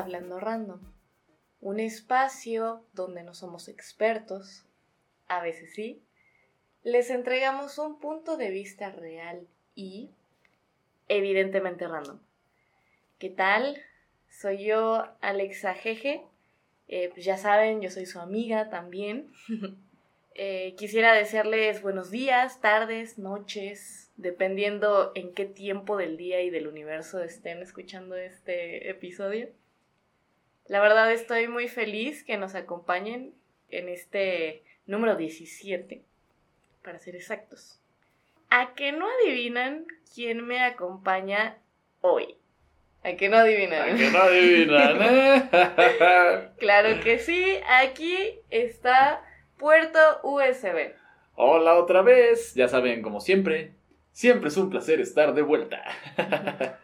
Hablando Random, un espacio donde no somos expertos, a veces sí, les entregamos un punto de vista real y evidentemente random. ¿Qué tal? Soy yo, Alexa Jeje. Eh, pues ya saben, yo soy su amiga también. Eh, quisiera desearles buenos días, tardes, noches, dependiendo en qué tiempo del día y del universo estén escuchando este episodio. La verdad estoy muy feliz que nos acompañen en este número 17, para ser exactos. ¿A que no adivinan quién me acompaña hoy? ¿A que no adivinan? ¿A que no adivinan? Claro que sí, aquí está puerto USB. Hola otra vez. Ya saben, como siempre, siempre es un placer estar de vuelta.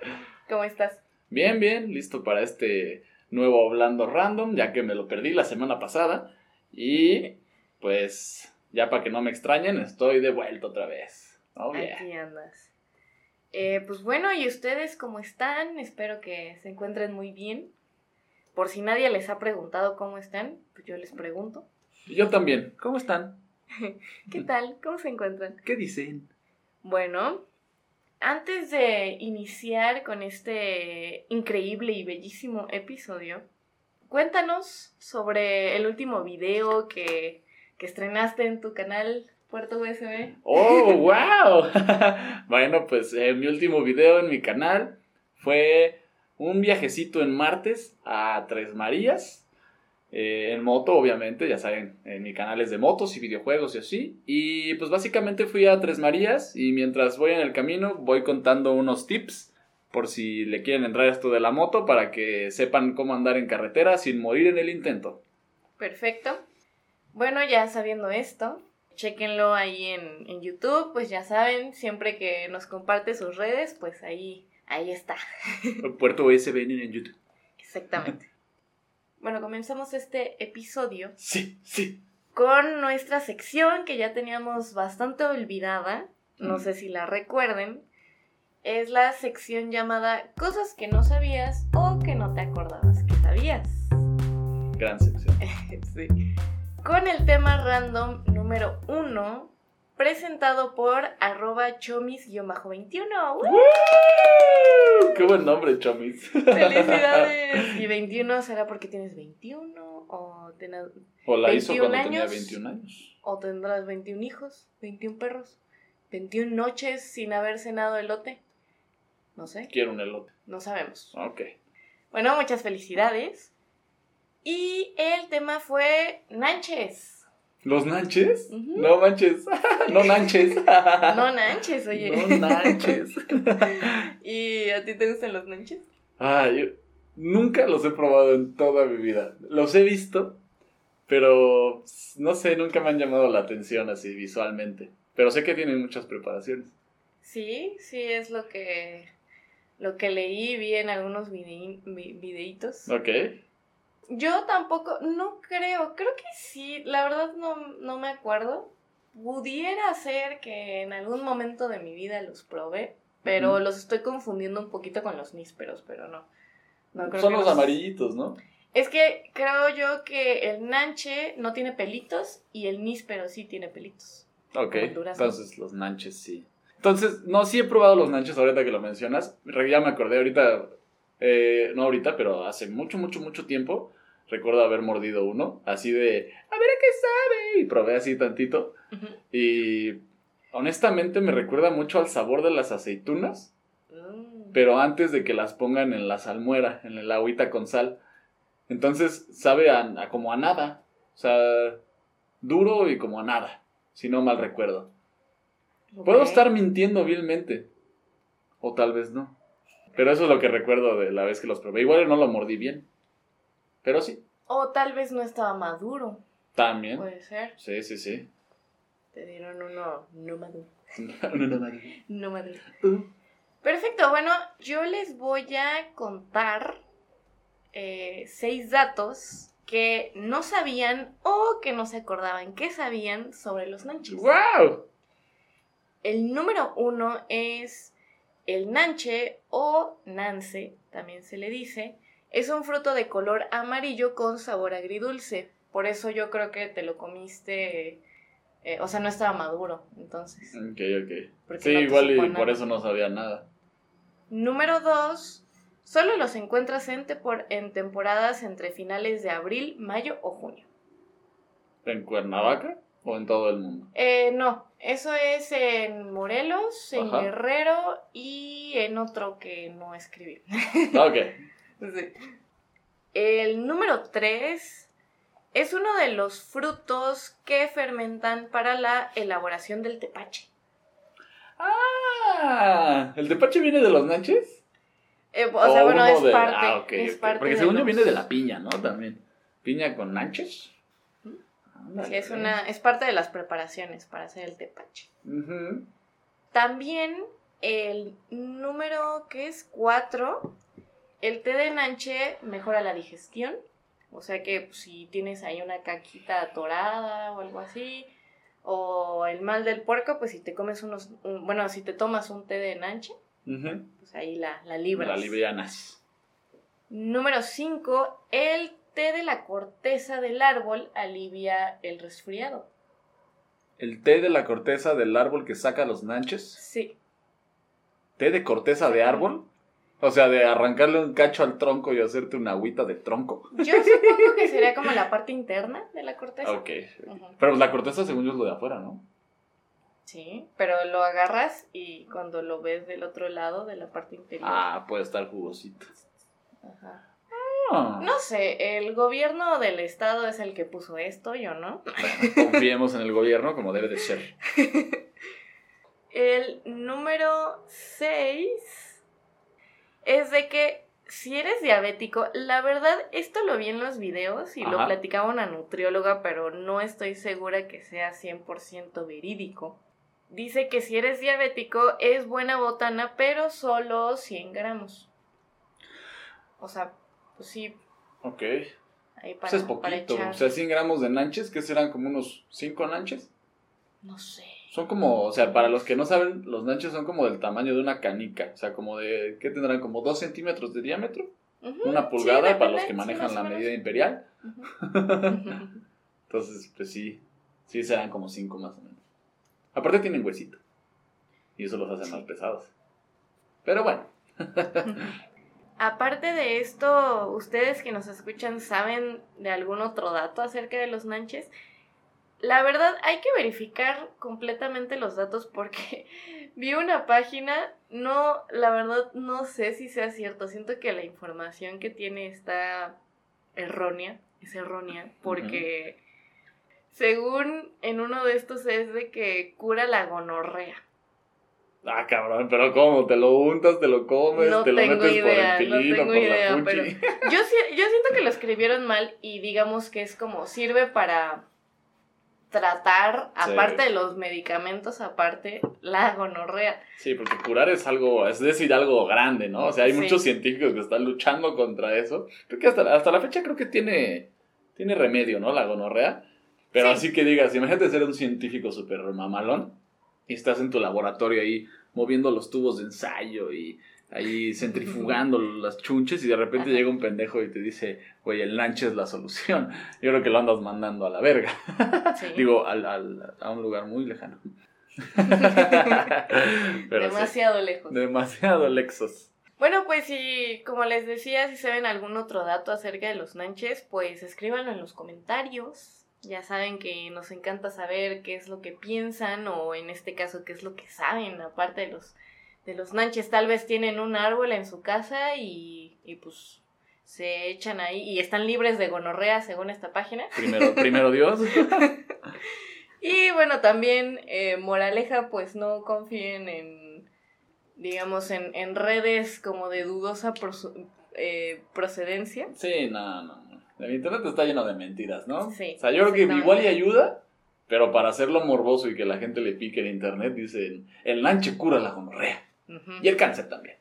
¿Cómo estás? Bien, bien, listo para este nuevo Hablando Random, ya que me lo perdí la semana pasada. Y pues, ya para que no me extrañen, estoy de vuelta otra vez. Oh, yeah. Aquí andas. Eh, pues bueno, ¿y ustedes cómo están? Espero que se encuentren muy bien. Por si nadie les ha preguntado cómo están, pues yo les pregunto. Yo también. ¿Cómo están? ¿Qué tal? ¿Cómo se encuentran? ¿Qué dicen? Bueno, antes de iniciar con este increíble y bellísimo episodio, cuéntanos sobre el último video que, que estrenaste en tu canal Puerto USB. ¡Oh, wow! bueno, pues eh, mi último video en mi canal fue un viajecito en martes a Tres Marías. Eh, en moto, obviamente, ya saben, en mi canal es de motos y videojuegos y así. Y pues básicamente fui a Tres Marías y mientras voy en el camino voy contando unos tips por si le quieren entrar esto de la moto para que sepan cómo andar en carretera sin morir en el intento. Perfecto. Bueno, ya sabiendo esto, chequenlo ahí en, en YouTube, pues ya saben, siempre que nos comparte sus redes, pues ahí, ahí está. Puerto USB en YouTube. Exactamente. Bueno, comenzamos este episodio Sí, sí. con nuestra sección que ya teníamos bastante olvidada, no Mm. sé si la recuerden, es la sección llamada Cosas que no sabías o que no te acordabas que sabías. Gran sección. Sí. Con el tema random número uno, presentado por arroba chomis-21. ¡Uh! ¡Qué buen nombre, chomis! ¡Felicidades! ¿Y 21 será porque tienes 21? ¿O, ten- O la hizo 21 cuando tenía años. 21 años. o tendrás 21 hijos? ¿21 perros? ¿21 noches sin haber cenado elote? No sé, Quiero un elote. no sabemos. Ok. Bueno, muchas felicidades. Y el tema fue Nanches. ¿Los nanches? No manches. no nanches. No Nanches, oye. No nanches. ¿Y a ti te gustan los Nanches? Ah, yo nunca los he probado en toda mi vida. Los he visto, pero no sé, nunca me han llamado la atención así visualmente. Pero sé que tienen muchas preparaciones. Sí, sí, es lo que, lo que leí, vi en algunos videitos. Ok. Yo tampoco, no creo, creo que sí, la verdad no, no me acuerdo. Pudiera ser que en algún momento de mi vida los probé, pero los estoy confundiendo un poquito con los nísperos, pero no. no creo Son que los los- amarillitos, ¿no? Es que creo yo que el nanche no tiene pelitos y el níspero sí tiene pelitos. Ok, entonces los nanches sí. Entonces, no, sí he probado los nanches ahorita que lo mencionas. Ya me acordé ahorita, eh, no ahorita, pero hace mucho, mucho, mucho tiempo. Recuerdo haber mordido uno, así de, a ver a qué sabe. Y probé así tantito. Y honestamente me recuerda mucho al sabor de las aceitunas, Mm. pero antes de que las pongan en la salmuera, en el agüita con sal. Entonces sabe a, a como a nada. O sea, duro y como a nada, si no mal recuerdo. Puedo estar mintiendo vilmente. O tal vez no. Pero eso es lo que recuerdo de la vez que los probé. Igual no lo mordí bien. Pero sí. O tal vez no estaba maduro, También. puede ser. Sí, sí, sí. Te dieron uno no maduro. No, no, no. No maduro. Uh. Perfecto, bueno, yo les voy a contar eh, seis datos que no sabían o que no se acordaban que sabían sobre los nanches. ¡Wow! El número uno es el nanche o nance, también se le dice, Es un fruto de color amarillo con sabor agridulce. Por eso yo creo que te lo comiste, eh, o sea, no estaba maduro, entonces. Ok, ok. Sí, no igual y por eso no sabía nada. Número 2. Solo los encuentras en, tepor- en temporadas entre finales de abril, mayo o junio. ¿En Cuernavaca o en todo el mundo? Eh, no, eso es en Morelos, en Ajá. Guerrero y en otro que no escribí. Ah, Ok. Sí. El número 3 es uno de los frutos que fermentan para la elaboración del tepache. Ah, ¿el tepache viene de los nanches? Eh, o sea, bueno, es de- parte. Ah, ok, es parte Porque de según yo viene de la piña, ¿no? También. ¿Piña con nanches? Sí, es, una, es parte de las preparaciones para hacer el tepache. También el número que es 4, el té de nanche mejora la digestión. O sea que pues, si tienes ahí una caquita atorada o algo así, o el mal del puerco, pues si te comes unos, un- bueno, si te tomas un té de nanche, pues ahí la, la libras. La librianas. Número 5, el té de la corteza del árbol alivia el resfriado. El té de la corteza del árbol que saca los nanches. Sí, ¿Té de corteza de árbol? O sea, de arrancarle un cacho al tronco y hacerte una agüita de tronco. yo supongo que sería como la parte interna de la corteza. Ok. Pero la corteza, según yo, es lo de afuera, ¿no? Sí, pero lo agarras y cuando lo ves del otro lado, de la parte interior. Ah, puede estar jugosito. Ajá. Ah. No sé, el gobierno del estado es el que puso esto, yo no. Bueno, confiemos en el gobierno como debe de ser. El número 6 es de que si eres diabético, la verdad, esto lo vi en los videos y lo platicaba una nutrióloga, pero no estoy segura que sea 100% verídico. Dice que si eres diabético es buena botana, pero solo 100 gramos. O sea, pues sí, Ok. ahí para, Pues es para poquito. echar. O sea, 100 gramos de nanches, que serán como unos 5 nanches. No sé. Son como, o sea, para los que no saben, los nanches son como del tamaño de una canica. O sea, como de, ¿qué tendrán? Como 2 centímetros de diámetro. Una sí, pulgada para los que manejan la medida imperial. Entonces, pues sí, sí serán como 5 más o menos. Aparte tienen huesito. Y eso los hace más pesados. Pero bueno. Aparte de esto, ustedes que nos escuchan saben de algún otro dato acerca de los nanches. La verdad, hay que verificar completamente los datos porque vi una página, no, la verdad no sé si sea cierto, siento que la información que tiene está errónea, es errónea, porque según en uno de estos es de que cura la gonorrea. Ah, cabrón, pero ¿cómo? ¿Te lo untas, te lo comes, No te lo metes idea, por el no pilín o tengo por idea, la pero-? Yo, yo siento que lo escribieron mal y digamos que es como sirve para tratar, Sí. aparte de los medicamentos, aparte la gonorrea. Sí, porque curar es algo, es decir, algo grande, ¿no? O sea, hay Sí. muchos científicos que están luchando contra eso. Creo que hasta, hasta la fecha creo que tiene, tiene remedio, ¿no? La gonorrea. Pero Sí. así que digas, imagínate ser un científico súper mamalón y estás en tu laboratorio ahí moviendo los tubos de ensayo y ahí centrifugando las chunches y de repente Ajá. llega un pendejo y te dice, güey, el lanche es la solución. Yo creo que lo andas mandando a la verga. Sí. Digo, al, al- a un lugar muy lejano. Pero sí. Demasiado lejos. Demasiado Lexus. Bueno, pues si, como les decía, si saben algún otro dato acerca de los nanches, pues escríbanlo en los comentarios. Ya saben que nos encanta saber qué es lo que piensan o en este caso qué es lo que saben aparte de los de los nanches. Tal vez tienen un árbol en su casa y, y pues se echan ahí y están libres de gonorrea según esta página. Primero, primero Dios. Y bueno, también eh, moraleja, pues no confíen en, digamos, en, en redes como de dudosa eh, procedencia. Sí, no, no. no. El internet está lleno de mentiras, ¿no? Sí, O sea, yo creo que igual y ayuda, pero para hacerlo morboso y que la gente le pique en internet, dicen, el lanche cura la gonorrea. Y el cáncer también.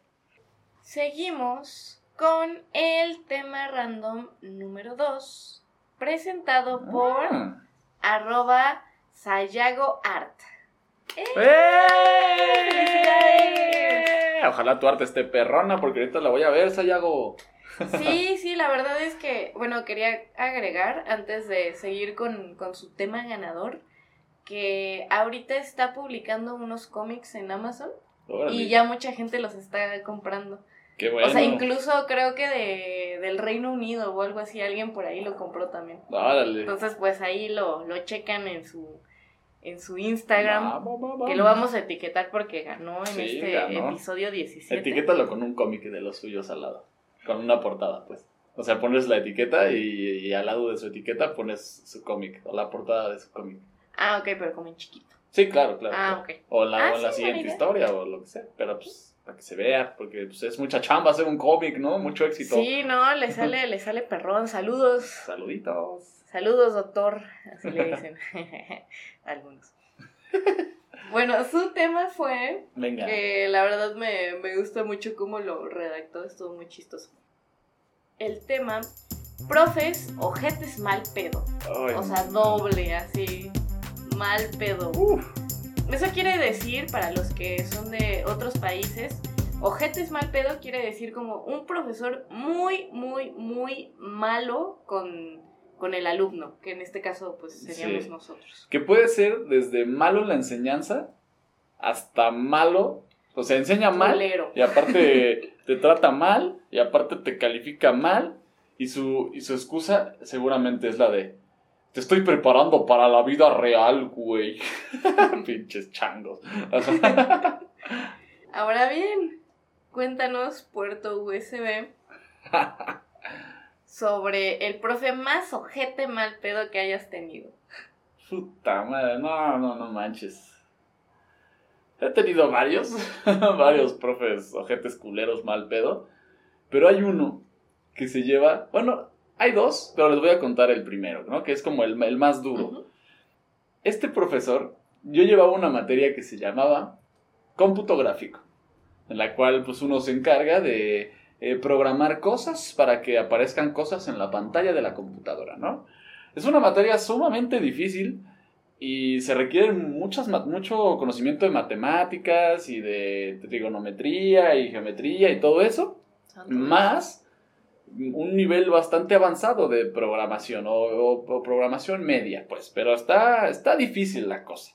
Seguimos con el tema random número 2, presentado por Ah. arroba Sayago Art. ¡Eh! Ojalá tu arte esté perrona, porque ahorita la voy a ver, Sayago. Sí, sí, la verdad es que, bueno, quería agregar, antes de seguir con, con su tema ganador, que ahorita está publicando unos cómics en Amazon Órale. y ya mucha gente los está comprando. Qué bueno. O sea, incluso creo que de, del Reino Unido o algo así, alguien por ahí lo compró también. Órale. Entonces, pues ahí lo, lo checan en su, en su Instagram, Vamos, vamos, que lo vamos a etiquetar porque ganó en Sí, este ganó. episodio 17. Etiquétalo con un cómic de los suyos al lado. Con una portada, pues. O sea, pones la etiqueta y, y al lado de su etiqueta pones su cómic o la portada de su cómic. Ah, ok, pero como en chiquito. Sí, claro, claro. Ah, claro. ok. O la, Ah, o en la sí, siguiente historia o lo que sea. Pero pues para que se vea, porque pues, es mucha chamba hacer un cómic, ¿no? Mucho éxito. Sí, no, le sale, le sale perrón. Saludos. Saluditos. Saludos, doctor. Así le dicen. Algunos. Bueno, su tema fue Venga. que la verdad me, me gusta mucho cómo lo redactó, estuvo muy chistoso. El tema, profes, ojetes mal pedo. Ay, O sea, doble, así, mal pedo. Uf. Eso quiere decir, para los que son de otros países, ojetes mal pedo quiere decir como un profesor muy, muy, muy malo con, con el alumno, que en este caso pues seríamos Sí. nosotros. Que puede ser desde malo en la enseñanza hasta malo. O sea, enseña mal y aparte te trata mal y aparte te califica mal y su, y su excusa seguramente es la de te estoy preparando para la vida real, güey. Pinches changos. Ahora bien, cuéntanos, puerto USB, sobre el profe más ojete mal pedo que hayas tenido. Puta madre, no, no, no manches. He tenido varios, varios profes ojetes culeros mal pedo, pero hay uno que se lleva, bueno, hay dos, pero les voy a contar el primero, ¿no? Que es como el, el más duro. Este profesor, yo llevaba una materia que se llamaba cómputo gráfico, en la cual pues uno se encarga de eh, programar cosas para que aparezcan cosas en la pantalla de la computadora, ¿no? Es una materia sumamente difícil y se requiere muchas, mucho conocimiento de matemáticas y de trigonometría y geometría y todo eso, Santo más un nivel bastante avanzado de programación o, programación media, pues, pero está, está difícil la cosa.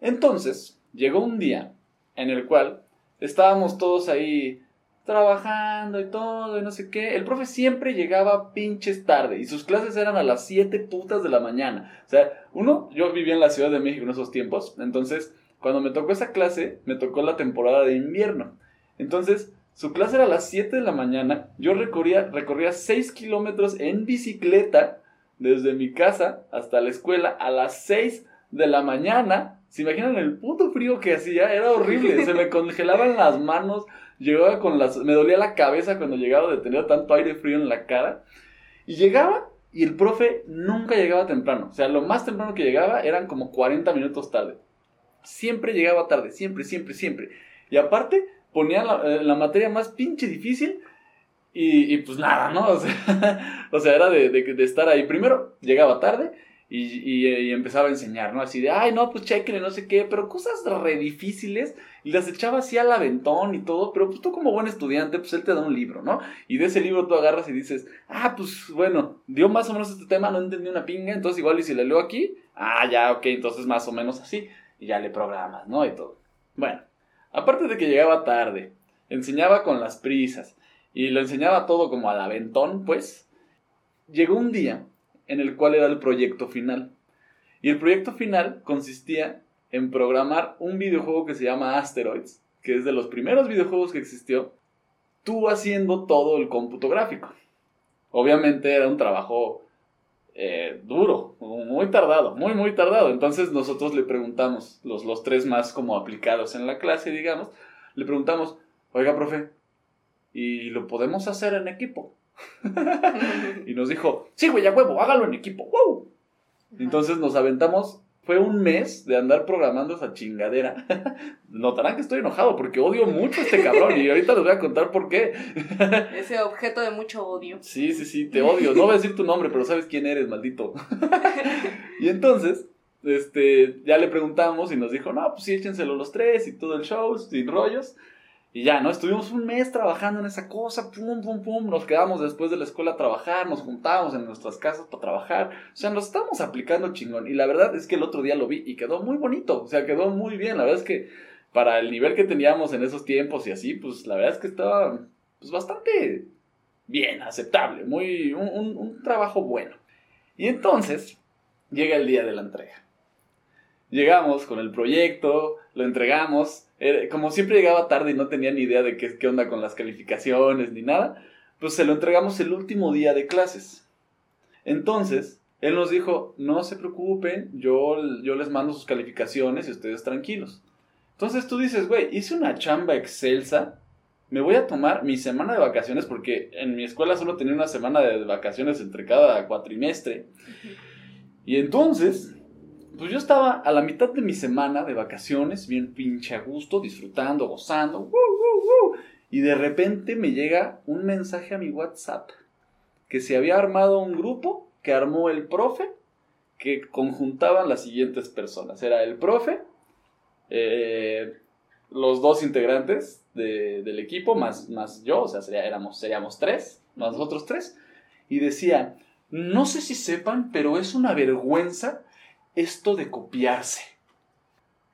Entonces, llegó un día en el cual estábamos todos ahí trabajando y todo y no sé qué. El profe siempre llegaba pinches tarde y sus clases eran a las 7 putas de la mañana. O sea, uno, yo vivía en la Ciudad de México en esos tiempos, entonces cuando me tocó esa clase, me tocó la temporada de invierno. Entonces, su clase era a las 7 de la mañana, yo recorría, recorría 6 kilómetros en bicicleta desde mi casa hasta la escuela a las 6 de la mañana. ¿Se imaginan el puto frío que hacía? Era horrible, se me congelaban las manos, llegaba con las... me dolía la cabeza cuando llegaba de tener tanto aire frío en la cara. Y llegaba y el profe nunca llegaba temprano. O sea, lo más temprano que llegaba eran como 40 minutos tarde. Siempre llegaba tarde, siempre, siempre, siempre. Y aparte ponía la, eh, la materia más pinche difícil y, pues nada, ¿no? O sea, era de, de- de estar ahí. Primero llegaba tarde y, y- y empezaba a enseñar, ¿no? Así de, ay, no, pues chequen, no sé qué, pero cosas re difíciles y las echaba así al aventón y todo, pero pues tú como buen estudiante, pues él te da un libro, ¿no? Y de ese libro tú agarras y dices, ah, pues bueno, dio más o menos este tema, no entendí una pinga, entonces igual y si le leo aquí, ah, ya, ok, entonces más o menos así, y ya le programas, ¿no? Y todo. Bueno, aparte de que llegaba tarde, enseñaba con las prisas y lo enseñaba todo como al aventón, pues, llegó un día en el cual era el proyecto final. Y el proyecto final consistía en programar un videojuego que se llama Asteroids, que es de los primeros videojuegos que existió, tú haciendo todo el cómputo gráfico. Obviamente era un trabajo eh, duro, muy tardado, muy, muy tardado. Entonces nosotros le preguntamos, los, los tres más como aplicados en la clase, digamos, le preguntamos, oiga, profe, ¿y lo podemos hacer en equipo? y nos dijo, sí, güey, a huevo, hágalo en equipo, wow. Entonces nos aventamos, fue un mes de andar programando esa chingadera. Notarán que estoy enojado porque odio mucho a este cabrón y ahorita les voy a contar por qué. Ese objeto de mucho odio. Sí, sí, sí, te odio. No voy a decir tu nombre, pero sabes quién eres, maldito. y entonces, este, ya le preguntamos y nos dijo, no, pues sí, échenselo los tres y todo el show, sin rollos. Y ya, ¿no? Estuvimos un mes trabajando en esa cosa, pum, pum, pum. Nos quedamos después de la escuela a trabajar, nos juntábamos en nuestras casas para trabajar. O sea, nos estamos aplicando chingón. Y la verdad es que el otro día lo vi y quedó muy bonito. O sea, quedó muy bien. La verdad es que para el nivel que teníamos en esos tiempos y así, pues la verdad es que estaba pues, bastante bien, aceptable. Muy, un trabajo bueno. Y entonces llega el día de la entrega. Llegamos con el proyecto, lo entregamos como siempre llegaba tarde y no tenía ni idea de qué, qué onda con las calificaciones ni nada, pues se lo entregamos el último día de clases. Entonces, él nos dijo, no se preocupen, yo, yo les mando sus calificaciones y ustedes tranquilos. Entonces tú dices, güey, hice una chamba excelsa, me voy a tomar mi semana de vacaciones porque en mi escuela solo tenía una semana de vacaciones entre cada cuatrimestre. Y entonces pues yo estaba a la mitad de mi semana de vacaciones, bien pinche a gusto, disfrutando, gozando, y de repente me llega un mensaje a mi WhatsApp que se había armado un grupo que armó el profe que conjuntaban las siguientes personas. Era el profe, eh, los dos integrantes del equipo, más, más yo, o sea, seríamos tres, nosotros tres, y decía, no sé si sepan, pero es una vergüenza esto de copiarse.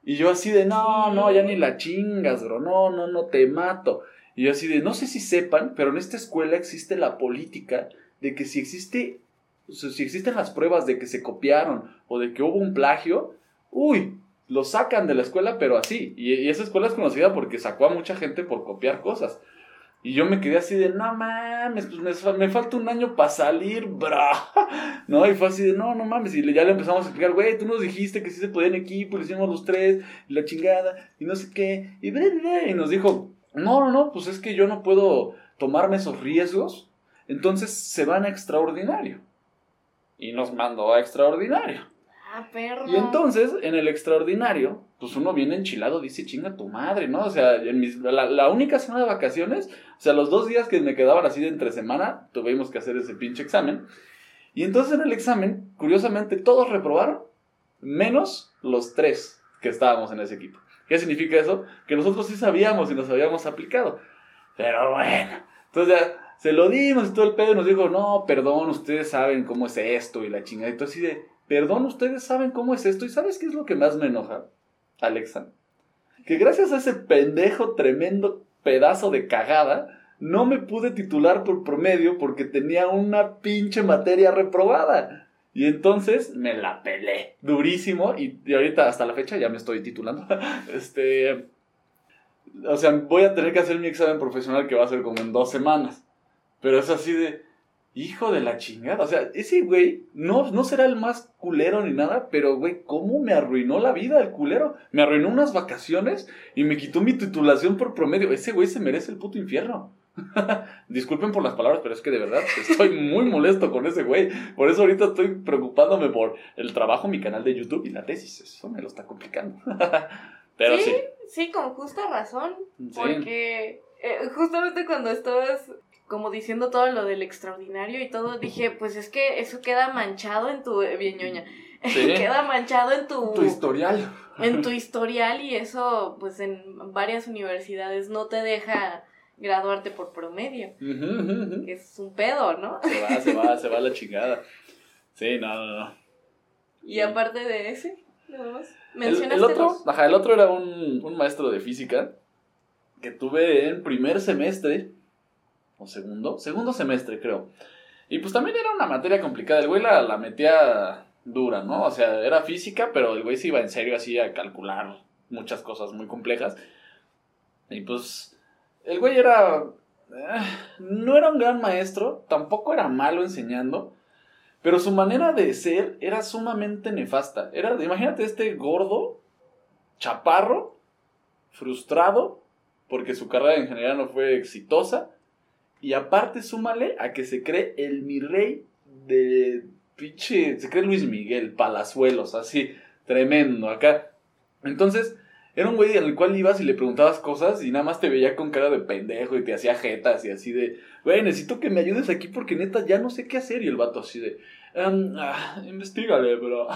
Y yo así de, no, no, ya ni la chingas, bro, no, no, no, te mato. Y yo así de, no sé si sepan, pero en esta escuela existe la política de que si existe, si existen las pruebas de que se copiaron o de que hubo un plagio, uy, lo sacan de la escuela, pero así. Y, y esa escuela es conocida porque sacó a mucha gente por copiar cosas. Y yo me quedé así de, no mames, pues me, falta un año para salir, bra. ¿No? Y fue así de, no, no mames. Y ya le empezamos a explicar, güey, tú nos dijiste que sí se podía en equipo, le hicimos los tres, y la chingada, y no sé qué. Y, y nos dijo, no, no, no, pues es que yo no puedo tomarme esos riesgos. Entonces se van a extraordinario. Y nos mandó a extraordinario. Ah. Y entonces, en el extraordinario, pues uno viene enchilado, dice, chinga tu madre, ¿no? O sea, en mis, la, única semana de vacaciones, o sea, los dos días que me quedaban así de entre semana, tuvimos que hacer ese pinche examen. Y entonces en el examen, curiosamente, todos reprobaron, menos los tres que estábamos en ese equipo. ¿Qué significa eso? Que nosotros sí sabíamos y nos habíamos aplicado. Pero bueno, entonces ya se lo dimos y todo el pedo y nos dijo, no, perdón, ustedes saben cómo es esto y la chingada. Entonces así de, perdón, ustedes saben cómo es esto. ¿Y sabes qué es lo que más me enoja, Alexa? Que gracias a ese pendejo tremendo pedazo de cagada, no me pude titular por promedio porque tenía una pinche materia reprobada. Y entonces me la pelé durísimo y, ahorita hasta la fecha ya me estoy titulando. este, o sea, voy a tener que hacer mi examen profesional que va a ser como en dos semanas. Pero es así de, Hijo de la chingada. O sea, ese güey no, no será el más culero ni nada, pero güey, ¿cómo me arruinó la vida el culero? Me arruinó unas vacaciones y me quitó mi titulación por promedio. Ese güey se merece el puto infierno. Disculpen por las palabras, pero es que de verdad estoy muy molesto con ese güey. Por eso ahorita estoy preocupándome por el trabajo, mi canal de YouTube y la tesis. Eso me lo está complicando. pero sí, sí, con justa razón. Porque eh, justamente cuando estabas como diciendo todo lo del extraordinario y todo, dije, pues es que eso queda manchado en tu, eh, bien ñoña, queda manchado en tu, tu historial. En tu historial y eso, pues en varias universidades no te deja graduarte por promedio. Es un pedo, ¿no? Se va, se va, se va la chingada. Sí, no, no, no. Y aparte de ese, mencionaste el, otro, ajá, el otro era un, un maestro de física que tuve en primer semestre o segundo, segundo semestre creo. Y pues también era una materia complicada, el güey la, la metía dura, ¿no? O sea, era física, pero el güey se iba en serio así a calcular muchas cosas muy complejas. Y pues el güey era... Eh, no era un gran maestro, tampoco era malo enseñando, pero su manera de ser era sumamente nefasta. Era, imagínate este gordo, chaparro, frustrado, porque su carrera en general no fue exitosa, y aparte, súmale a que se cree el mi rey de pinche. Se cree Luis Miguel, Palazuelos, así, tremendo acá. Entonces, era un güey al cual ibas y le preguntabas cosas y nada más te veía con cara de pendejo y te hacía jetas y así de, güey, necesito que me ayudes aquí porque neta ya no sé qué hacer. Y el vato así de, um, ah, investigale, bro.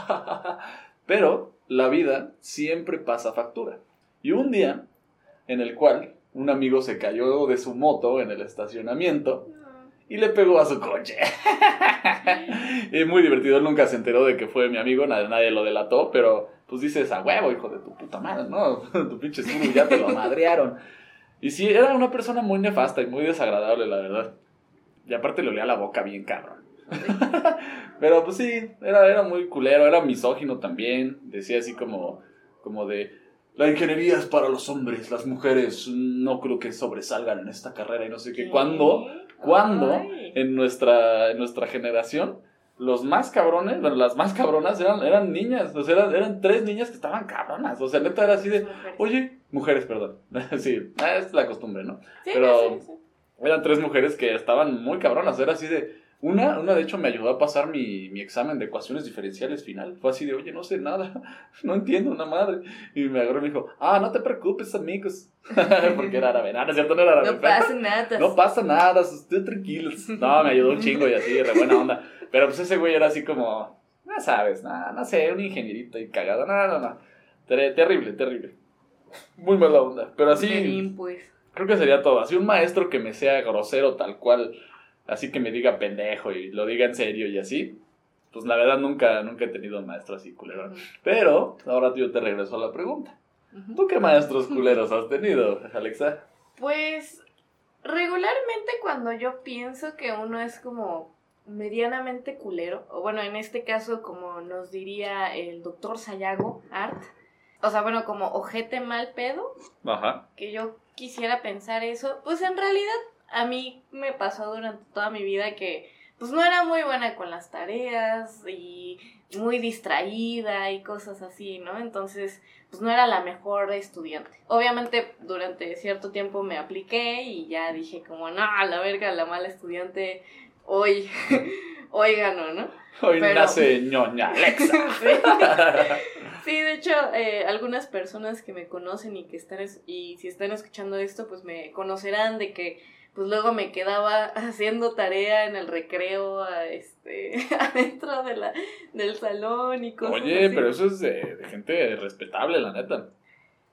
Pero la vida siempre pasa factura. Y un día en el cual un amigo se cayó de su moto en el estacionamiento y le pegó a su coche. y muy divertido, él nunca se enteró de que fue mi amigo, nadie, nadie lo delató, pero pues dices, a huevo, hijo de tu puta madre, ¿no? tu pinche Zuru ya te lo madrearon. Y sí, era una persona muy nefasta y muy desagradable, la verdad. Y aparte le olía la boca bien cabrón. pero pues sí, era, era muy culero, era misógino también. Decía así como, como de, la ingeniería es para los hombres, las mujeres no creo que sobresalgan en esta carrera y no sé qué. ¿Cuándo? ¿Cuándo en nuestra, en nuestra generación los más cabrones, bueno, las más cabronas eran, eran niñas, o sea, eran, eran, tres niñas que estaban cabronas, o sea, neta era así de, oye, mujeres, perdón, sí, es la costumbre, ¿no? Pero eran tres mujeres que estaban muy cabronas, era así de, una, una de hecho me ayudó a pasar mi, mi, examen de ecuaciones diferenciales final. Fue así de, oye, no sé nada, no entiendo una madre. Y me agarró y me dijo, ah, no te preocupes, amigos. Porque era árabe, no, no es cierto, no era árabe. No pasa nada. No pasa nada, estoy tranquilos. No, me ayudó un chingo y así, re buena onda. Pero pues ese güey era así como, no sabes, nada, no sé, un ingenierito y cagado. No, no, no. terrible, terrible. Muy mala onda. Pero así. pues. Creo que sería todo. Así un maestro que me sea grosero tal cual así que me diga pendejo y lo diga en serio y así, pues la verdad nunca, nunca he tenido maestro así culero. Pero ahora yo te regreso a la pregunta. ¿Tú qué maestros culeros has tenido, Alexa? Pues regularmente cuando yo pienso que uno es como medianamente culero, o bueno, en este caso como nos diría el doctor Sayago Art, o sea, bueno, como ojete mal pedo, Ajá. que yo quisiera pensar eso, pues en realidad a mí me pasó durante toda mi vida que pues no era muy buena con las tareas y muy distraída y cosas así, ¿no? Entonces, pues no era la mejor estudiante. Obviamente durante cierto tiempo me apliqué y ya dije como, no, la verga, la mala estudiante hoy, hoy ganó, ¿no? Hoy nace ñoña Alexa. sí. de hecho, eh, algunas personas que me conocen y que están, y si están escuchando esto, pues me conocerán de que pues luego me quedaba haciendo tarea en el recreo, este, adentro de la, del salón y cosas Oye, pero eso es de, gente respetable, la neta.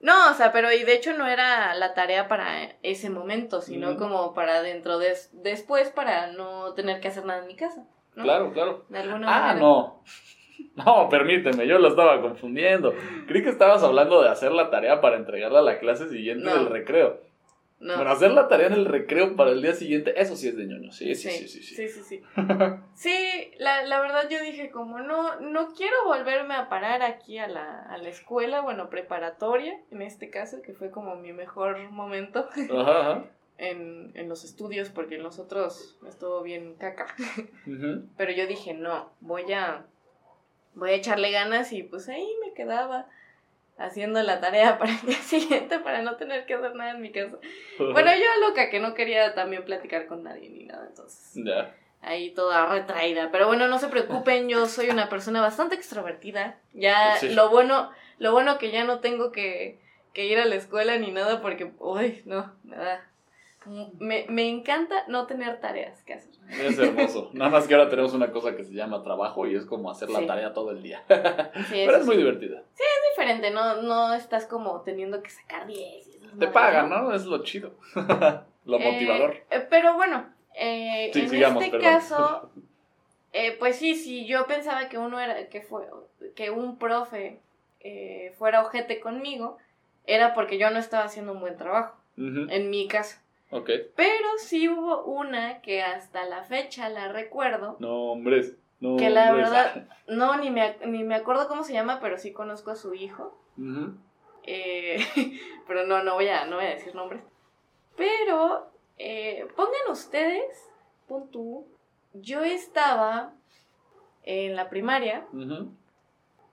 No, o sea, pero y de hecho no era la tarea para ese momento, sino como para dentro de después para no tener que hacer nada en mi casa. Claro, claro. ah, no. No, permíteme, yo lo estaba confundiendo. Creí que estabas hablando de hacer la tarea para entregarla a la clase siguiente del recreo. No. Bueno, hacer la tarea en el recreo para el día siguiente, eso sí es de ñoño. Sí, sí, sí, sí. Sí, sí, sí. Sí, la, la, verdad yo dije como no, no quiero volverme a parar aquí a la, a la escuela, bueno, preparatoria, en este caso, que fue como mi mejor momento. Ajá, En, en, los estudios, porque en los otros estuvo bien caca. Pero yo dije, no, voy a, voy a echarle ganas y pues ahí me quedaba haciendo la tarea para el día siguiente para no tener que hacer nada en mi casa. Bueno, yo loca que no quería también platicar con nadie ni nada, entonces. Ya. Ahí toda retraída. Pero bueno, no se preocupen, yo soy una persona bastante extrovertida. Ya lo bueno, lo bueno que ya no tengo que, que ir a la escuela ni nada porque, uy, no, nada. Me, me encanta no tener tareas que hacer. Es hermoso. Nada más que ahora tenemos una cosa que se llama trabajo y es como hacer la tarea todo el día. Pero es muy divertida. Sí, es diferente. No, no estás como teniendo que sacar 10. Te pagan, ¿no? Es lo chido. lo eh, motivador. Eh, pero bueno, eh, en este caso, pues sí, sí, yo pensaba que uno era, que fue, que un profe fuera ojete conmigo, era porque yo no estaba haciendo un buen trabajo. En mi caso. Pero sí hubo una que hasta la fecha la recuerdo. No, hombres. No, que la verdad, no, ni me, ni me acuerdo cómo se llama, pero sí conozco a su hijo. Eh, pero no, no voy, a, no voy a decir nombres. Pero eh, pongan ustedes, pon tú, yo estaba en la primaria.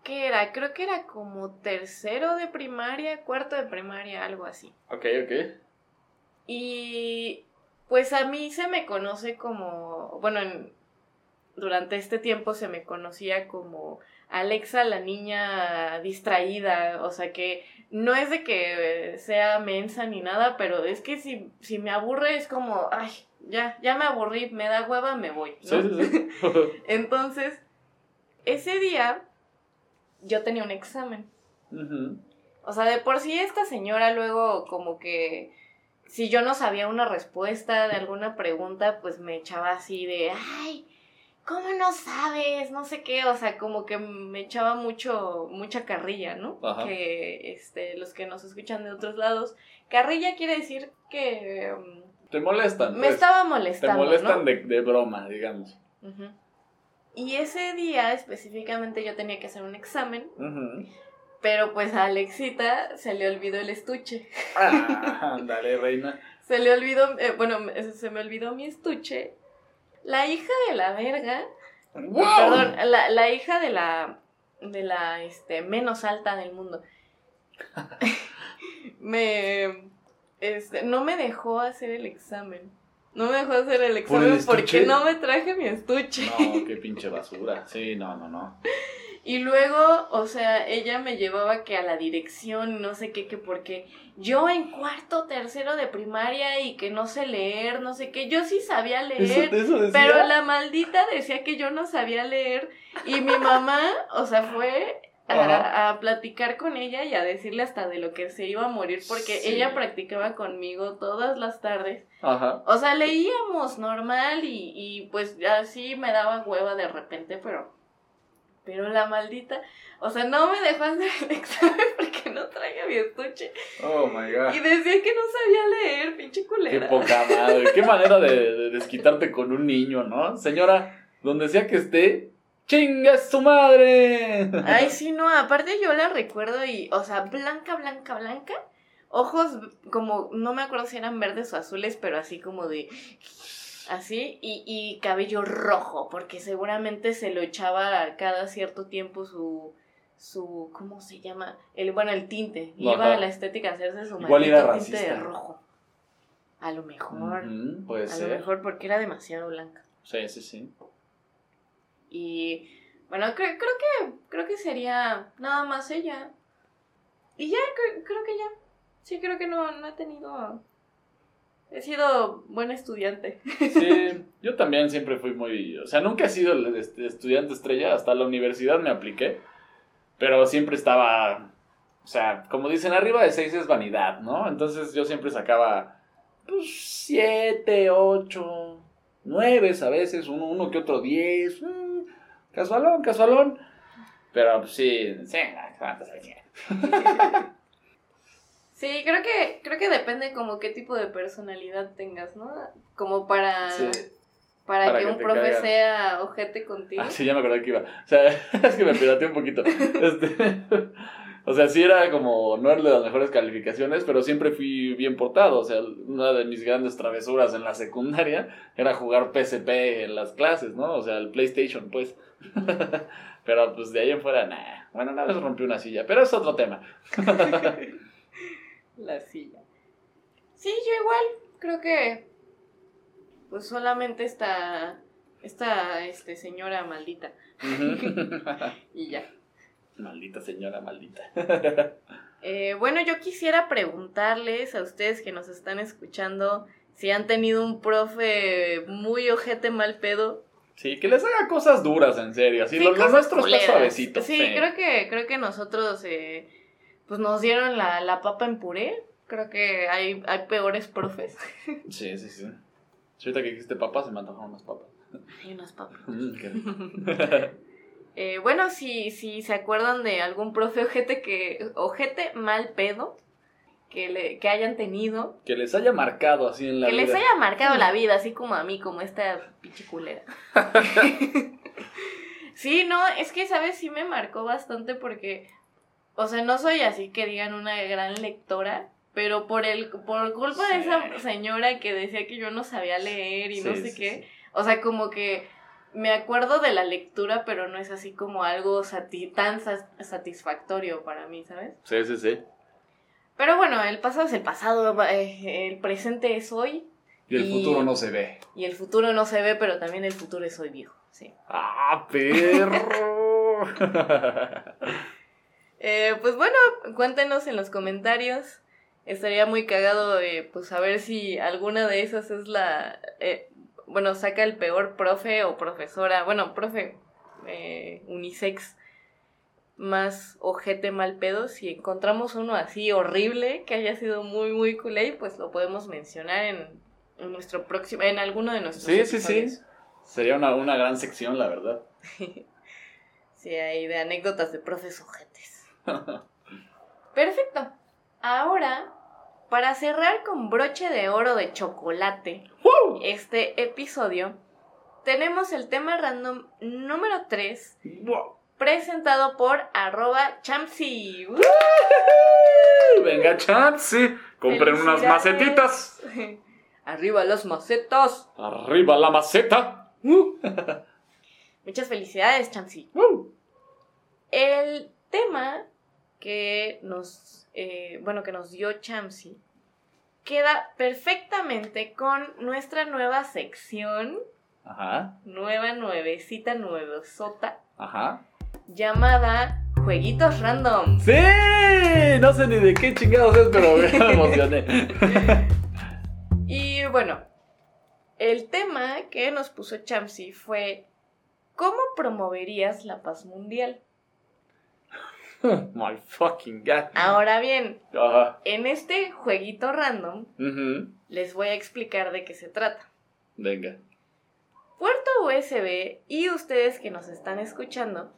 que era? Creo que era como tercero de primaria, cuarto de primaria, algo así. Ok, ok. Y pues a mí se me conoce como, bueno, durante este tiempo se me conocía como Alexa la niña distraída, o sea que no es de que sea mensa ni nada, pero es que si, si me aburre es como, ay, ya, ya me aburrí, me da hueva, me voy. Entonces, ese día yo tenía un examen. O sea, de por sí esta señora luego como que si yo no sabía una respuesta de alguna pregunta, pues me echaba así de, ay, ¿cómo no sabes? No sé qué, o sea, como que me echaba mucho, mucha carrilla, ¿no? Que este, los que nos escuchan de otros lados, carrilla quiere decir que... Mm, Te molestan. Me pues. estaba molestando. Te molestan de, broma, digamos. Y ese día específicamente yo tenía que hacer un examen. Pero pues a Alexita se le olvidó el estuche. Ah, dale, reina. se le olvidó, eh, bueno, se me olvidó mi estuche la hija de la verga. Perdón, la, la, hija de la. de la este, menos alta del mundo. me. Este, no me dejó hacer el examen. No me dejó hacer el examen porque no me traje mi estuche. No, qué pinche basura. Sí, no, no, no. Y luego, o sea, ella me llevaba que a la dirección, no sé qué, que porque yo en cuarto, tercero de primaria y que no sé leer, no sé qué, yo sí sabía leer, pero la maldita decía que yo no sabía leer y mi mamá, o sea, fue a, platicar con ella y a decirle hasta de lo que se iba a morir porque ella practicaba conmigo todas las tardes. Ajá. O sea, leíamos normal y, y pues así me daba hueva de repente, pero pero la maldita, o sea, no me dejó hacer el examen porque no traía mi estuche. Oh my god. Y decía que no sabía leer, pinche culera. Qué poca madre. Qué manera de, desquitarte con un niño, ¿no? Señora, donde sea que esté, ¡chinga su madre! Ay, sí, no, aparte yo la recuerdo y, o sea, blanca, blanca, blanca. Ojos como, no me acuerdo si eran verdes o azules, pero así como de así, y, y cabello rojo, porque seguramente se lo echaba cada cierto tiempo su, su, ¿cómo se llama? El, bueno, el tinte. Iba a la estética a hacerse su Igual tinte de rojo. A lo mejor. a lo mejor porque era demasiado blanca. Sí, sí, sí. Y bueno, creo, creo que creo que sería nada más ella. Y ya, creo, creo que ya. Sí, creo que no, no ha tenido He sido buen estudiante. Sí, yo también siempre fui muy... O sea, nunca he sido el estudiante estrella, hasta la universidad me apliqué, pero siempre estaba... O sea, como dicen, arriba de seis es vanidad, ¿no? Entonces yo siempre sacaba, pues, siete, ocho, nueve a veces, uno, uno que otro diez, mm, casualón, casualón. Pero pues, sí, sí, ¿cuántas Sí, creo que, creo que depende como qué tipo de personalidad tengas, ¿no? Como para, para, que, un profe sea ojete contigo. Ah, sí, ya me acordé que iba. O sea, es que me pirateé un poquito. Este, o sea, sí era como, no era de las mejores calificaciones, pero siempre fui bien portado. O sea, una de mis grandes travesuras en la secundaria era jugar PSP en las clases, ¿no? O sea, el PlayStation, pues. pero pues de ahí en fuera, nah. Bueno, una vez rompí una silla, pero es otro tema la silla. Sí, yo igual, creo que pues solamente esta esta este señora maldita. y ya. Maldita señora maldita. Eh, bueno, yo quisiera preguntarles a ustedes que nos están escuchando si han tenido un profe muy ojete mal pedo. Sí, que les haga cosas duras, en serio. Así, lo, nuestro está suavecito. Sí, creo que, creo que nosotros eh, pues nos dieron la, la papa en puré. Creo que hay, hay peores profes. Sí, sí, sí. Ahorita que dijiste papas, se me antojaron unas papas. Hay unas papas. Eh, bueno, si, si se acuerdan de algún profe ojete que. ojete mal pedo. Que, le, que hayan tenido. Que les haya marcado así en la vida. Que les haya marcado la vida, así como a mí, como esta pinche culera. sí, no, es que, ¿sabes? Sí me marcó bastante porque o sea, no soy así que digan una gran lectora, pero por el por culpa de esa señora que decía que yo no sabía leer y no sé qué, o sea, como que me acuerdo de la lectura, pero no es así como algo tan satisfactorio para mí, ¿sabes? Sí, sí, sí. Pero bueno, el pasado es el pasado, eh, el presente es hoy. Y el futuro no se ve. Y el futuro no se ve, pero también el futuro es hoy viejo, sí. ¡Ah, perro! Eh, pues bueno, cuéntenos en los comentarios. Estaría muy cagado eh, pues saber si alguna de esas es la... Eh, bueno, saca el peor profe o profesora. Bueno, profe unisex más ojete mal pedo. Si encontramos uno así horrible, que haya sido muy, muy culé, pues lo podemos mencionar en, en nuestro próximo, en alguno de nuestros Sí, sí, sí. Sería una, una gran sección, la verdad. Sí, hay de anécdotas de profes ojetes. Perfecto. Ahora, para cerrar con broche de oro de chocolate ¡Woo! este episodio, tenemos el tema random número 3, ¡Wow! presentado por arroba chamsi. ¡Uh! Venga, champs, sí. Compren unas macetitas. Arriba las macetas. Arriba la maceta. Muchas felicidades. ¡Woo! El tema que nos, eh, bueno, que nos dio Chamsi queda perfectamente con nuestra nueva sección, Ajá, nueva, nuevecita, nuevosota, ajá. llamada Jueguitos Random. ¡Sí! No sé ni de qué chingados es, pero me emocioné. Y bueno, el tema que nos puso Chamsi fue ¿Cómo promoverías la paz mundial? My fucking god. Ahora bien, en este jueguito random les voy a explicar de qué se trata. Venga. Puerto USB y ustedes que nos están escuchando,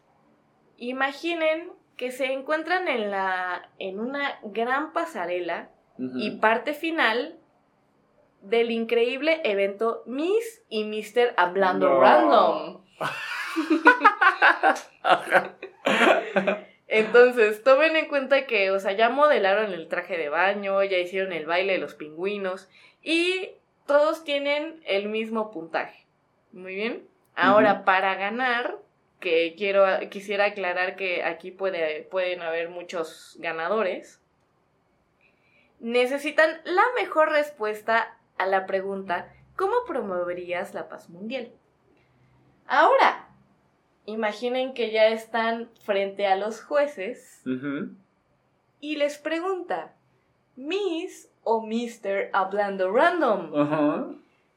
imaginen que se encuentran en la en una gran pasarela y parte final del increíble evento Miss y Mr. Hablando No. Random. Entonces, tomen en cuenta que, o sea, ya modelaron el traje de baño, ya hicieron el baile de los pingüinos y todos tienen el mismo puntaje. Muy bien. Ahora, para ganar, que quiero quisiera aclarar que aquí puede, pueden haber muchos ganadores. Necesitan la mejor respuesta a la pregunta ¿Cómo promoverías la paz mundial? Ahora, imaginen que ya están frente a los jueces Ujú. y les pregunta, Miss o Mister hablando random, Ajá.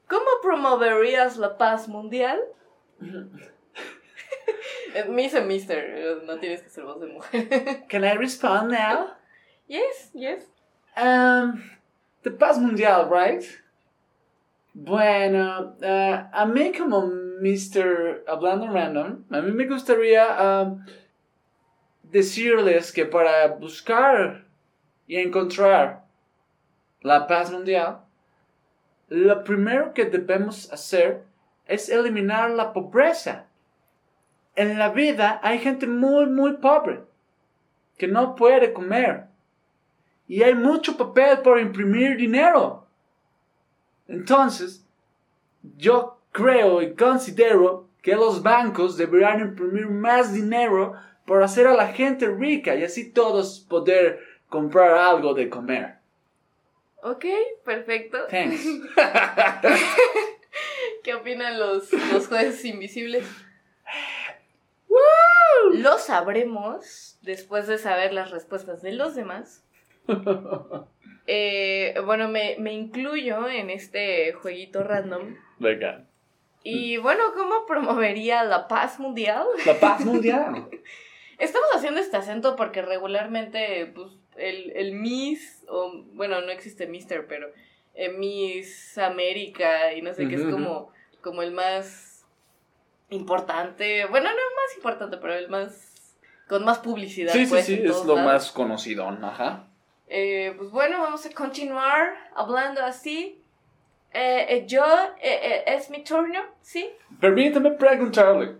¿cómo promoverías la paz mundial? Miss o Mister, no tienes que ser voz de mujer. Can I respond now? yes, yes. Um, the paz mundial, right? Bueno, uh, a mí como Mr. Hablando Random, a mí me gustaría um, decirles que para buscar y encontrar la paz mundial, lo primero que debemos hacer es eliminar la pobreza. En la vida hay gente muy, muy pobre que no puede comer. Y hay mucho papel por imprimir dinero. Entonces, yo creo y considero que los bancos deberían imprimir más dinero por hacer a la gente rica y así todos poder comprar algo de comer. Ok, perfecto. Thanks. ¿Qué opinan los, los jueces invisibles? Lo sabremos después de saber las respuestas de los demás. Eh, bueno, me, me incluyo en este jueguito random. Venga. Y bueno, ¿cómo promovería la paz mundial? La paz mundial. Estamos haciendo este acento porque regularmente pues, el, el Miss, o bueno, no existe Mister, pero eh, Miss América y no sé qué es como, como el más importante. Bueno, no el más importante, pero el más. con más publicidad. Sí, sí, pues, sí, es lo lados. más conocido, ajá. Eh, pues bueno, vamos a continuar hablando así. Eh, eh, yo, eh, eh, es mi turno, ¿sí? Permítame preguntarle.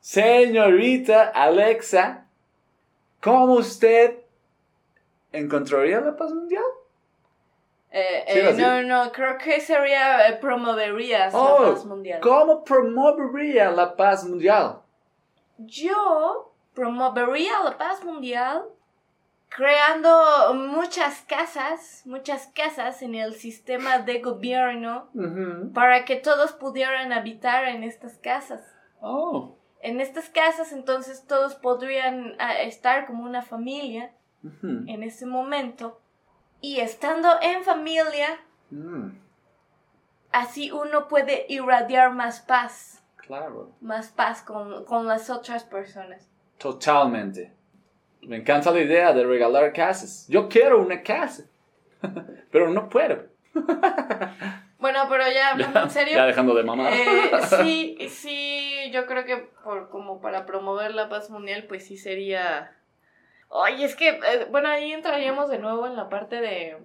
Señorita Alexa, ¿cómo usted encontraría la paz mundial? Eh, eh, no, no, creo que sería eh, promoverías Oh, la paz mundial. ¿Cómo promovería la paz mundial? Yo promovería la paz mundial creando muchas casas, muchas casas en el sistema de gobierno para que todos pudieran habitar en estas casas. Oh. En estas casas entonces todos podrían ah, estar como una familia en ese momento y estando en familia Mm, así uno puede irradiar más paz, claro. más paz con, con las otras personas. Totalmente. Me encanta la idea de regalar casas. Yo quiero una casa, pero no puedo. Bueno, pero ya hablando en serio. Ya dejando de mamar. eh, sí, sí, yo creo que por como para promover la paz mundial, pues sí sería. Oye, es que, eh, bueno, ahí entraríamos de nuevo en la parte de,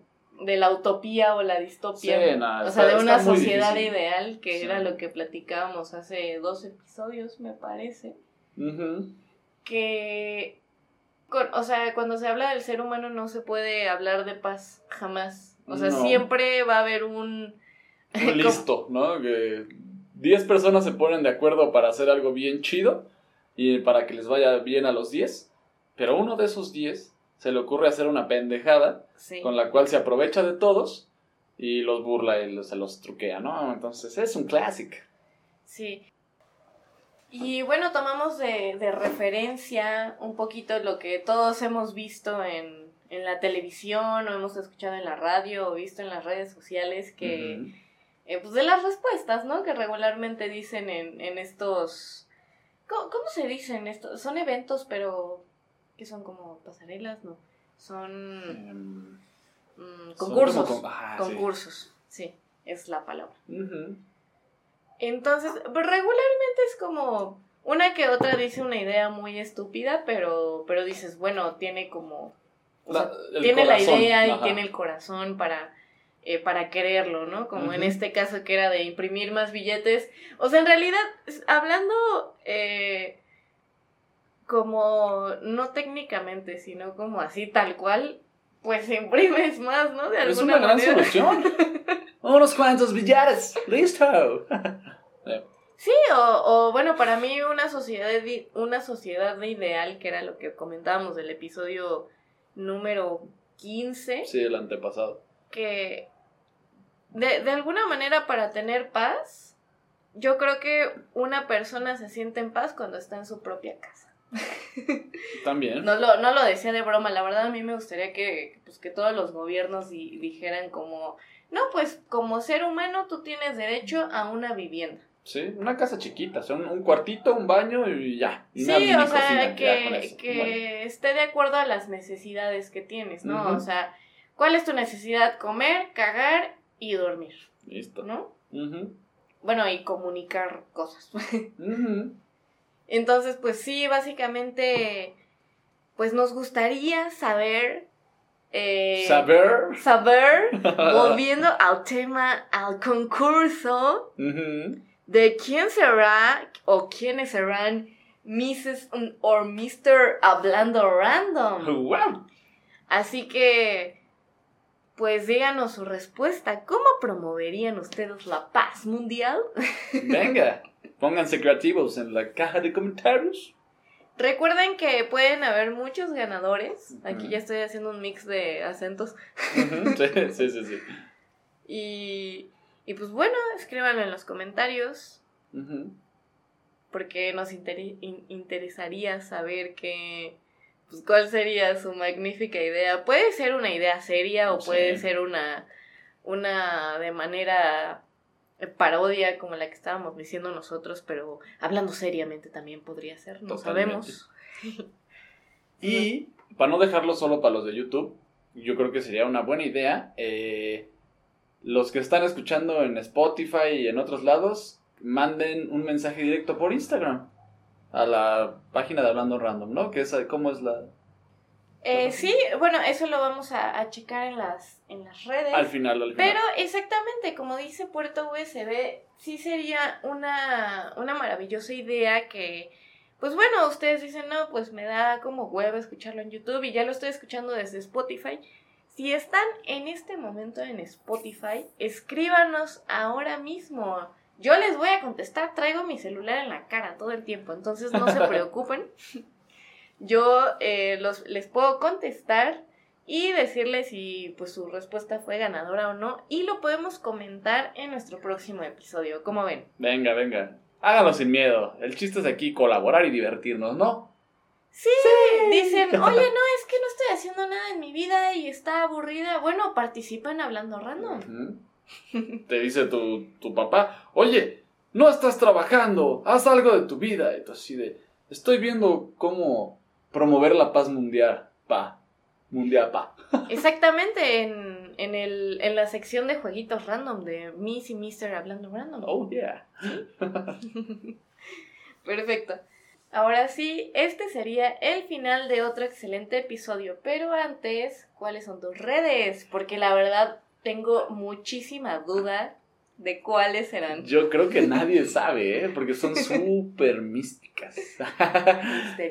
de la utopía o la distopia. Sí, no, o está- sea, de una sociedad difícil. ideal, que Sí. era lo que platicábamos hace dos episodios, me parece. Que, con- o sea, cuando se habla del ser humano no se puede hablar de paz jamás. O sea, No. siempre va a haber un... Un listo, ¿no? Que 10 personas se ponen de acuerdo para hacer algo bien chido y para que les vaya bien a los 10, pero uno de esos 10 se le ocurre hacer una pendejada Sí. con la cual se aprovecha de todos y los burla y se los truquea, ¿no? Entonces es un clásico. Sí. Y bueno, tomamos de, de referencia un poquito lo que todos hemos visto en, en la televisión o hemos escuchado en la radio o visto en las redes sociales que... Eh, pues de las respuestas, ¿no? Que regularmente dicen en, en estos... ¿cómo, cómo se dicen esto? Son eventos, pero... que son como pasarelas? No. Son Em, mm, son concursos. como con- ah, sí. concursos, sí. es la palabra. Ujú. Entonces, pues, regularmente es como... Una que otra dice una idea muy estúpida, pero, pero dices, bueno, tiene como... La- sea, tiene la idea y tiene el corazón para, eh, para quererlo, ¿no? Como en este caso que era de imprimir más billetes. O sea, en realidad, es- hablando eh, como no técnicamente, sino como así tal cual, pues imprimes más, ¿no? De Es alguna una gran manera. solución. Unos cuantos billetes. Listo. Sí, o, o bueno, para mí una sociedad, de- una sociedad de ideal, que era lo que comentábamos del episodio número 15, Sí, el antepasado. que de, de alguna manera para tener paz, yo creo que una persona se siente en paz cuando está en su propia casa. También. No lo, no lo decía de broma, la verdad a mí me gustaría que, pues, que todos los gobiernos di- dijeran como, no, pues como ser humano tú tienes derecho a una vivienda. Sí, una casa chiquita, o sea, un, un cuartito, un baño y ya. y Sí, o sea, que, que Bueno, esté de acuerdo a las necesidades que tienes, ¿no? O sea, ¿cuál es tu necesidad? Comer, cagar y dormir, listo. ¿no? Ujú, Bueno, y comunicar cosas. ujú. Entonces, pues sí, básicamente, pues nos gustaría saber... eh, Saber. Saber, volviendo al tema, al concurso, de quién será o quiénes serán Mrs. o Mr. Hablando Random. Wow. Así que, pues díganos su respuesta. ¿Cómo promoverían ustedes la paz mundial? Venga, pónganse creativos en la caja de comentarios. Recuerden que pueden haber muchos ganadores. Aquí ya estoy haciendo un mix de acentos. Sí, sí, sí. sí. Y, y pues bueno, escríbanlo en los comentarios. Porque nos interi- in- interesaría saber qué. Pues, cuál sería su magnífica idea. Puede ser una idea seria o Sí. puede ser una. Una de manera parodia como la que estábamos diciendo nosotros, pero hablando seriamente también podría ser, no Totalmente. sabemos. Y para no dejarlo solo para los de YouTube, yo creo que sería una buena idea. eh, los que están escuchando en Spotify y en otros lados, manden un mensaje directo por Instagram a la página de Hablando Random, ¿no? Que es cómo es la... Eh, sí, bueno, eso lo vamos a, a checar en las, en las redes. Al final, al final. Pero exactamente, como dice Puerto USB, sí sería una, una maravillosa idea que, pues bueno, ustedes dicen, no, pues me da como huevo escucharlo en YouTube y ya lo estoy escuchando desde Spotify. Si están en este momento en Spotify, escríbanos ahora mismo. Yo les voy a contestar, traigo mi celular en la cara todo el tiempo, entonces no se preocupen. Yo eh, los, les puedo contestar y decirles si pues su respuesta fue ganadora o no y lo podemos comentar en nuestro próximo episodio. ¿Cómo ven? Venga, venga. Háganlo sin miedo. El chiste es aquí colaborar y divertirnos, ¿no? Sí, dicen, oye, no, es que no estoy haciendo nada en mi vida y está aburrida. Bueno, participan hablando random. Te dice tu, tu papá, oye, no estás trabajando, haz algo de tu vida. Y tú así de, estoy viendo cómo promover la paz mundial, pa. Mundial, pa. Exactamente, en, en, el, en la sección de jueguitos random de Miss y Mister hablando random. Oh, yeah. Perfecto. Ahora sí, este sería el final de otro excelente episodio, pero antes, ¿cuáles son tus redes? Porque la verdad tengo muchísima duda de cuáles serán. Yo creo que nadie sabe, ¿eh? Porque son súper místicas.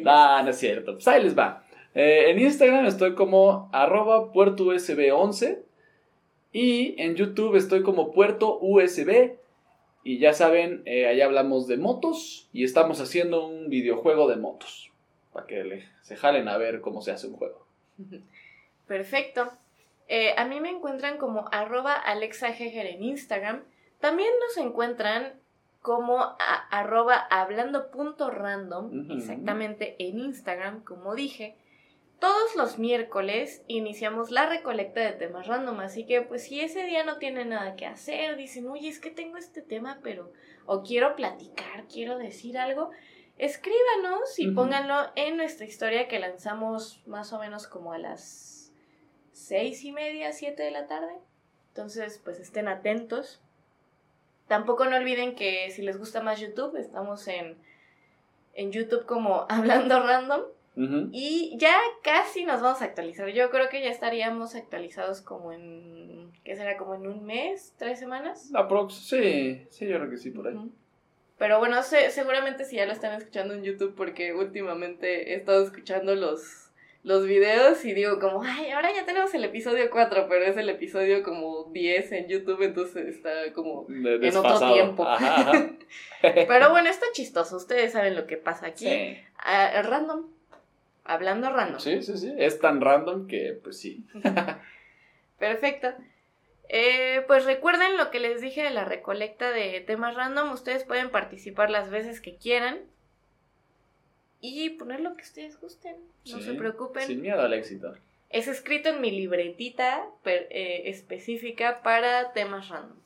no, no es cierto. Pues ahí les va. Eh, en Instagram estoy como arroba puerto USB 11 y en YouTube estoy como puerto USB y ya saben, eh, allá hablamos de motos y estamos haciendo un videojuego de motos. Para que se jalen a ver cómo se hace un juego. Perfecto. Eh, a mí me encuentran como arroba Alexa en Instagram. También nos encuentran como arroba hablando.random, exactamente en Instagram, como dije. Todos los miércoles iniciamos la recolecta de temas random, así que pues si ese día no tiene nada que hacer, dicen, oye, es que tengo este tema, pero o quiero platicar, quiero decir algo, escríbanos y pónganlo en nuestra historia que lanzamos más o menos como a las seis y media, siete de la tarde. Entonces, pues estén atentos. Tampoco no olviden que si les gusta más YouTube, estamos en, en YouTube como Hablando Random. Y ya casi nos vamos a actualizar. Yo creo que ya estaríamos actualizados como en. ¿Qué será? ¿Como en un mes? ¿Tres semanas? Aprox, sí, sí, yo creo que sí, por ahí. Pero bueno, seguramente si ya lo están escuchando en YouTube, porque últimamente he estado escuchando los, los videos y digo como, ay, ahora ya tenemos el episodio 4, pero es el episodio como 10 en YouTube, entonces está como en otro tiempo. pero bueno, está chistoso, ustedes saben lo que pasa aquí. Sí. Ah, random Hablando random. Sí, sí, sí. Es tan random que, pues sí. Perfecto. Eh, pues recuerden lo que les dije de la recolecta de temas random. Ustedes pueden participar las veces que quieran. Y poner lo que ustedes gusten. No se preocupen. Sin miedo al éxito. Es escrito en mi libretita eh, específica para temas random.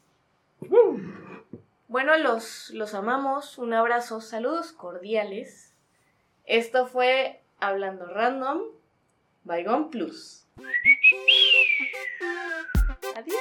Bueno, los, los amamos. Un abrazo. Saludos cordiales. Esto fue Hablando Random, Bygone Plus. Adiós.